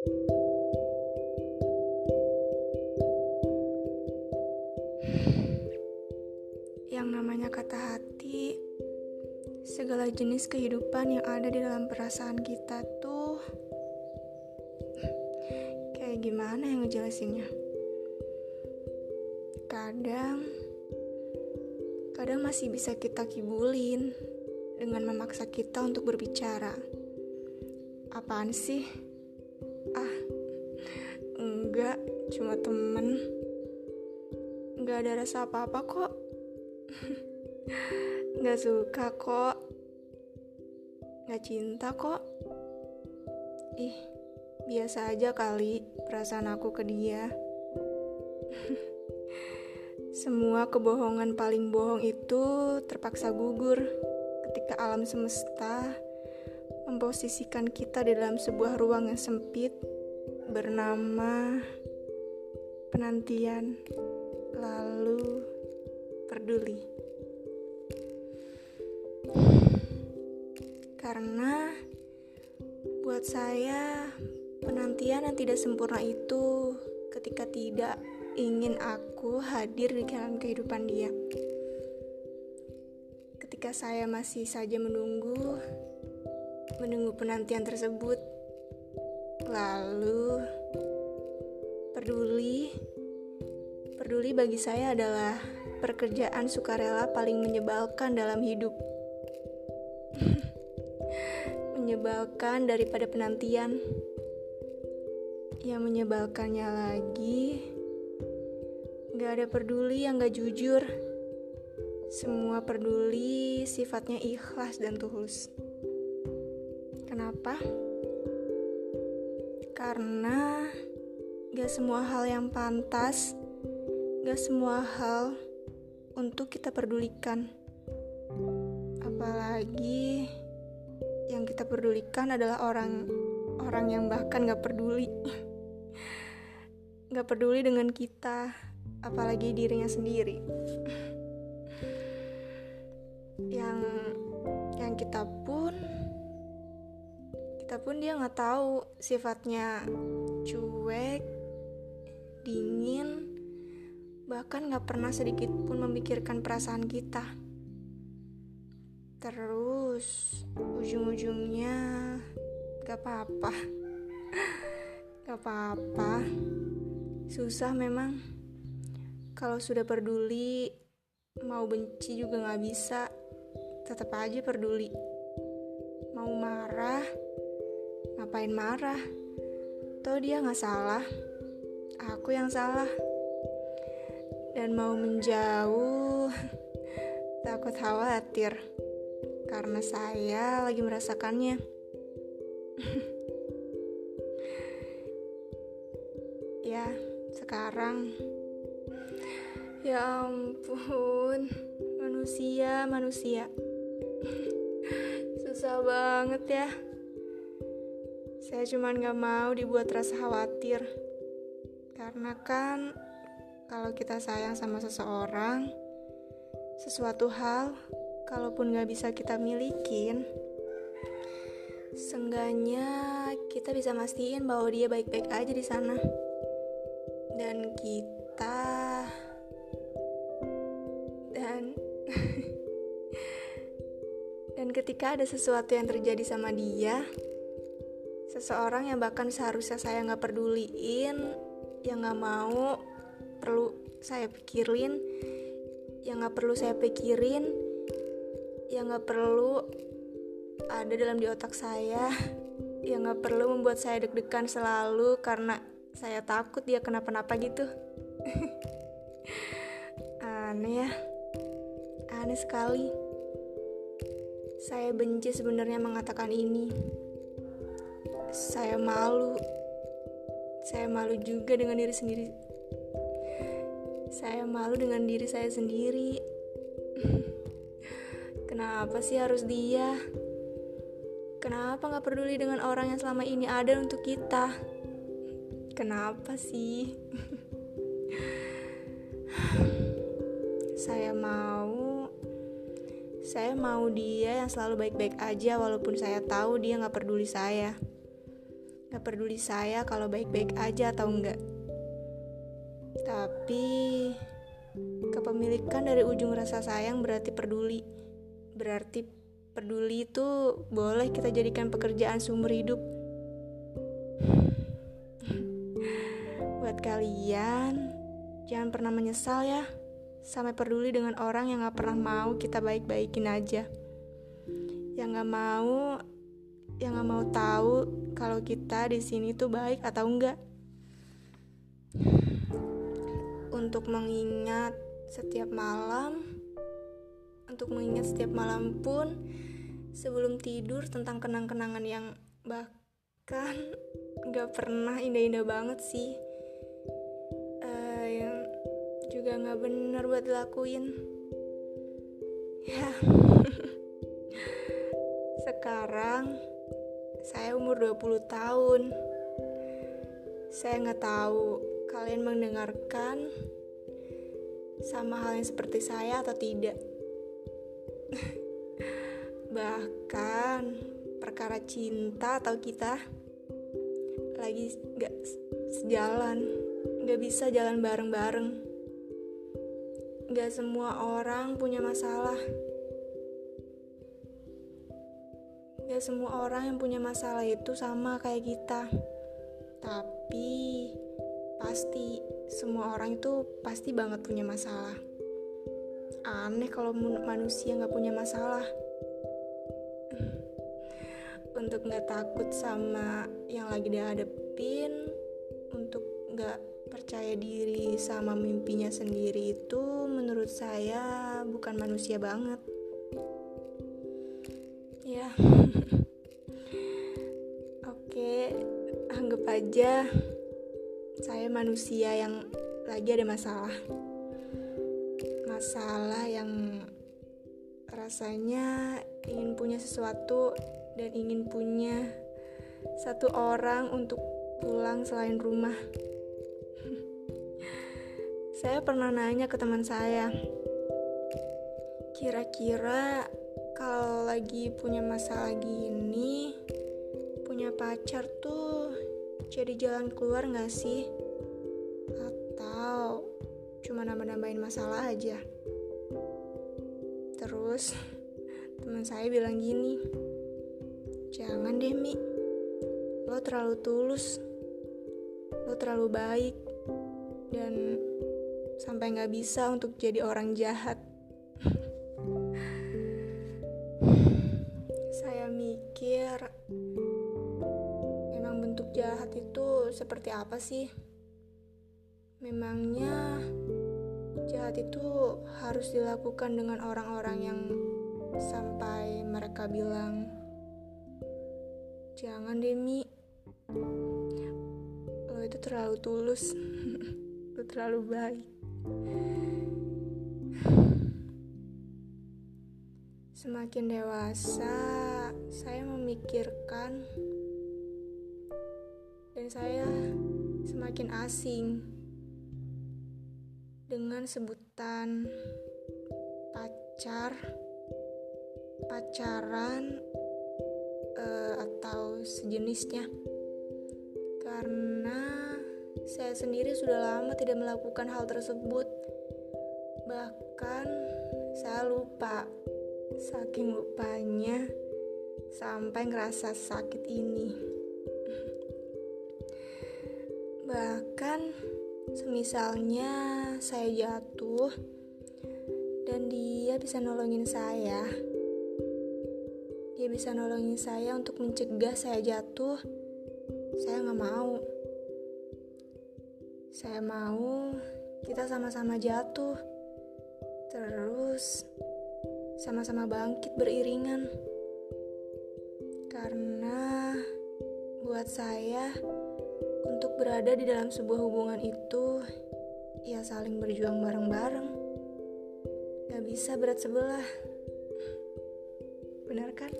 Yang namanya kata hati, segala jenis kehidupan yang ada di dalam perasaan kita tuh kayak gimana yang ngejelasinnya? Kadang kadang masih bisa kita kibulin dengan memaksa kita untuk berbicara. Apaan sih? Ah, enggak, cuma temen. Enggak ada rasa apa-apa kok. Gak suka kok Gak cinta kok Ih, biasa aja kali perasaan aku ke dia Semua kebohongan paling bohong itu terpaksa gugur ketika alam semesta memposisikan kita di dalam sebuah ruang yang sempit bernama penantian, lalu peduli. Karena buat saya penantian yang tidak sempurna itu ketika tidak ingin aku hadir di dalam kehidupan dia. Ketika saya masih saja menunggu menunggu penantian tersebut. Lalu peduli peduli bagi saya adalah pekerjaan sukarela paling menyebalkan dalam hidup. menyebalkan daripada penantian. Yang menyebalkannya lagi, gak ada peduli yang gak jujur. Semua peduli sifatnya ikhlas dan tulus. Kenapa? Karena gak semua hal yang pantas, gak semua hal untuk kita pedulikan. Apalagi yang kita pedulikan adalah orang orang yang bahkan gak peduli. gak peduli dengan kita, apalagi dirinya sendiri. yang yang kita pun dia nggak tahu sifatnya cuek, dingin, bahkan nggak pernah sedikit pun memikirkan perasaan kita. Terus ujung-ujungnya gak apa-apa, gak apa-apa. Susah memang. Kalau sudah peduli, mau benci juga gak bisa. Tetap aja peduli. Mau marah, ngapain marah? Toh dia gak salah, aku yang salah dan mau menjauh takut khawatir karena saya lagi merasakannya. ya, sekarang ya ampun, manusia, manusia. Susah banget ya. Saya cuman gak mau dibuat rasa khawatir. Karena kan kalau kita sayang sama seseorang, sesuatu hal kalaupun gak bisa kita milikin, seenggaknya kita bisa mastiin bahwa dia baik-baik aja di sana. Dan kita dan dan ketika ada sesuatu yang terjadi sama dia, seseorang yang bahkan seharusnya saya nggak peduliin, yang nggak mau perlu saya pikirin, yang nggak perlu saya pikirin, yang gak perlu ada dalam di otak saya yang gak perlu membuat saya deg-degan selalu karena saya takut dia kenapa-napa gitu. Aneh ya. Aneh sekali. Saya benci sebenarnya mengatakan ini saya malu saya malu juga dengan diri sendiri saya malu dengan diri saya sendiri Kenapa sih harus dia? Kenapa gak peduli dengan orang yang selama ini ada untuk kita? Kenapa sih? saya mau saya mau dia yang selalu baik-baik aja walaupun saya tahu dia gak peduli saya. Gak peduli saya kalau baik-baik aja atau enggak. Tapi kepemilikan dari ujung rasa sayang berarti peduli. Berarti peduli itu boleh kita jadikan pekerjaan sumber hidup. Buat kalian, jangan pernah menyesal ya sampai peduli dengan orang yang gak pernah mau kita baik-baikin aja yang gak mau yang gak mau tahu kalau kita di sini tuh baik atau enggak untuk mengingat setiap malam untuk mengingat setiap malam pun sebelum tidur tentang kenang-kenangan yang bahkan gak pernah indah-indah banget sih. Juga nggak bener buat dilakuin. Ya. Sekarang saya umur 20 tahun. Saya nggak tahu kalian mendengarkan sama hal yang seperti saya atau tidak. Bahkan perkara cinta atau kita lagi gak sejalan gak bisa jalan bareng-bareng. Gak semua orang punya masalah. Gak semua orang yang punya masalah itu sama kayak kita. Tapi pasti semua orang itu pasti banget punya masalah. Aneh kalau manusia gak punya masalah. Untuk gak takut sama yang lagi dihadepin, untuk gak percaya diri sama mimpinya sendiri itu menurut saya bukan manusia banget. Oke, anggap aja saya manusia yang lagi ada masalah. Masalah yang rasanya ingin punya sesuatu dan ingin punya satu orang untuk pulang selain rumah. Saya pernah nanya ke teman saya, kira-kira kalau lagi punya masalah gini, punya pacar tuh jadi jalan keluar gak sih? Atau cuma nambah-nambahin masalah aja? Terus teman saya bilang gini, jangan deh Mi, lo terlalu tulus, lo terlalu baik, dan sampai nggak bisa untuk jadi orang jahat. Saya mikir, memang bentuk jahat itu seperti apa sih? Memangnya jahat itu harus dilakukan dengan orang-orang yang sampai mereka bilang, "Jangan, Demi, lo itu terlalu tulus, lo terlalu baik." Semakin dewasa, saya memikirkan dan saya semakin asing dengan sebutan pacar, pacaran, uh, atau sejenisnya. Karena saya sendiri sudah lama tidak melakukan hal tersebut. Bahkan saya lupa, saking lupanya sampai ngerasa sakit ini. Bahkan semisalnya saya jatuh dan dia bisa nolongin saya. Dia bisa nolongin saya untuk mencegah saya jatuh. Saya nggak mau. Saya mau kita sama-sama jatuh, terus sama-sama bangkit beriringan. Karena buat saya, untuk berada di dalam sebuah hubungan itu, ya saling berjuang bareng-bareng. Gak bisa berat sebelah. Benar kan?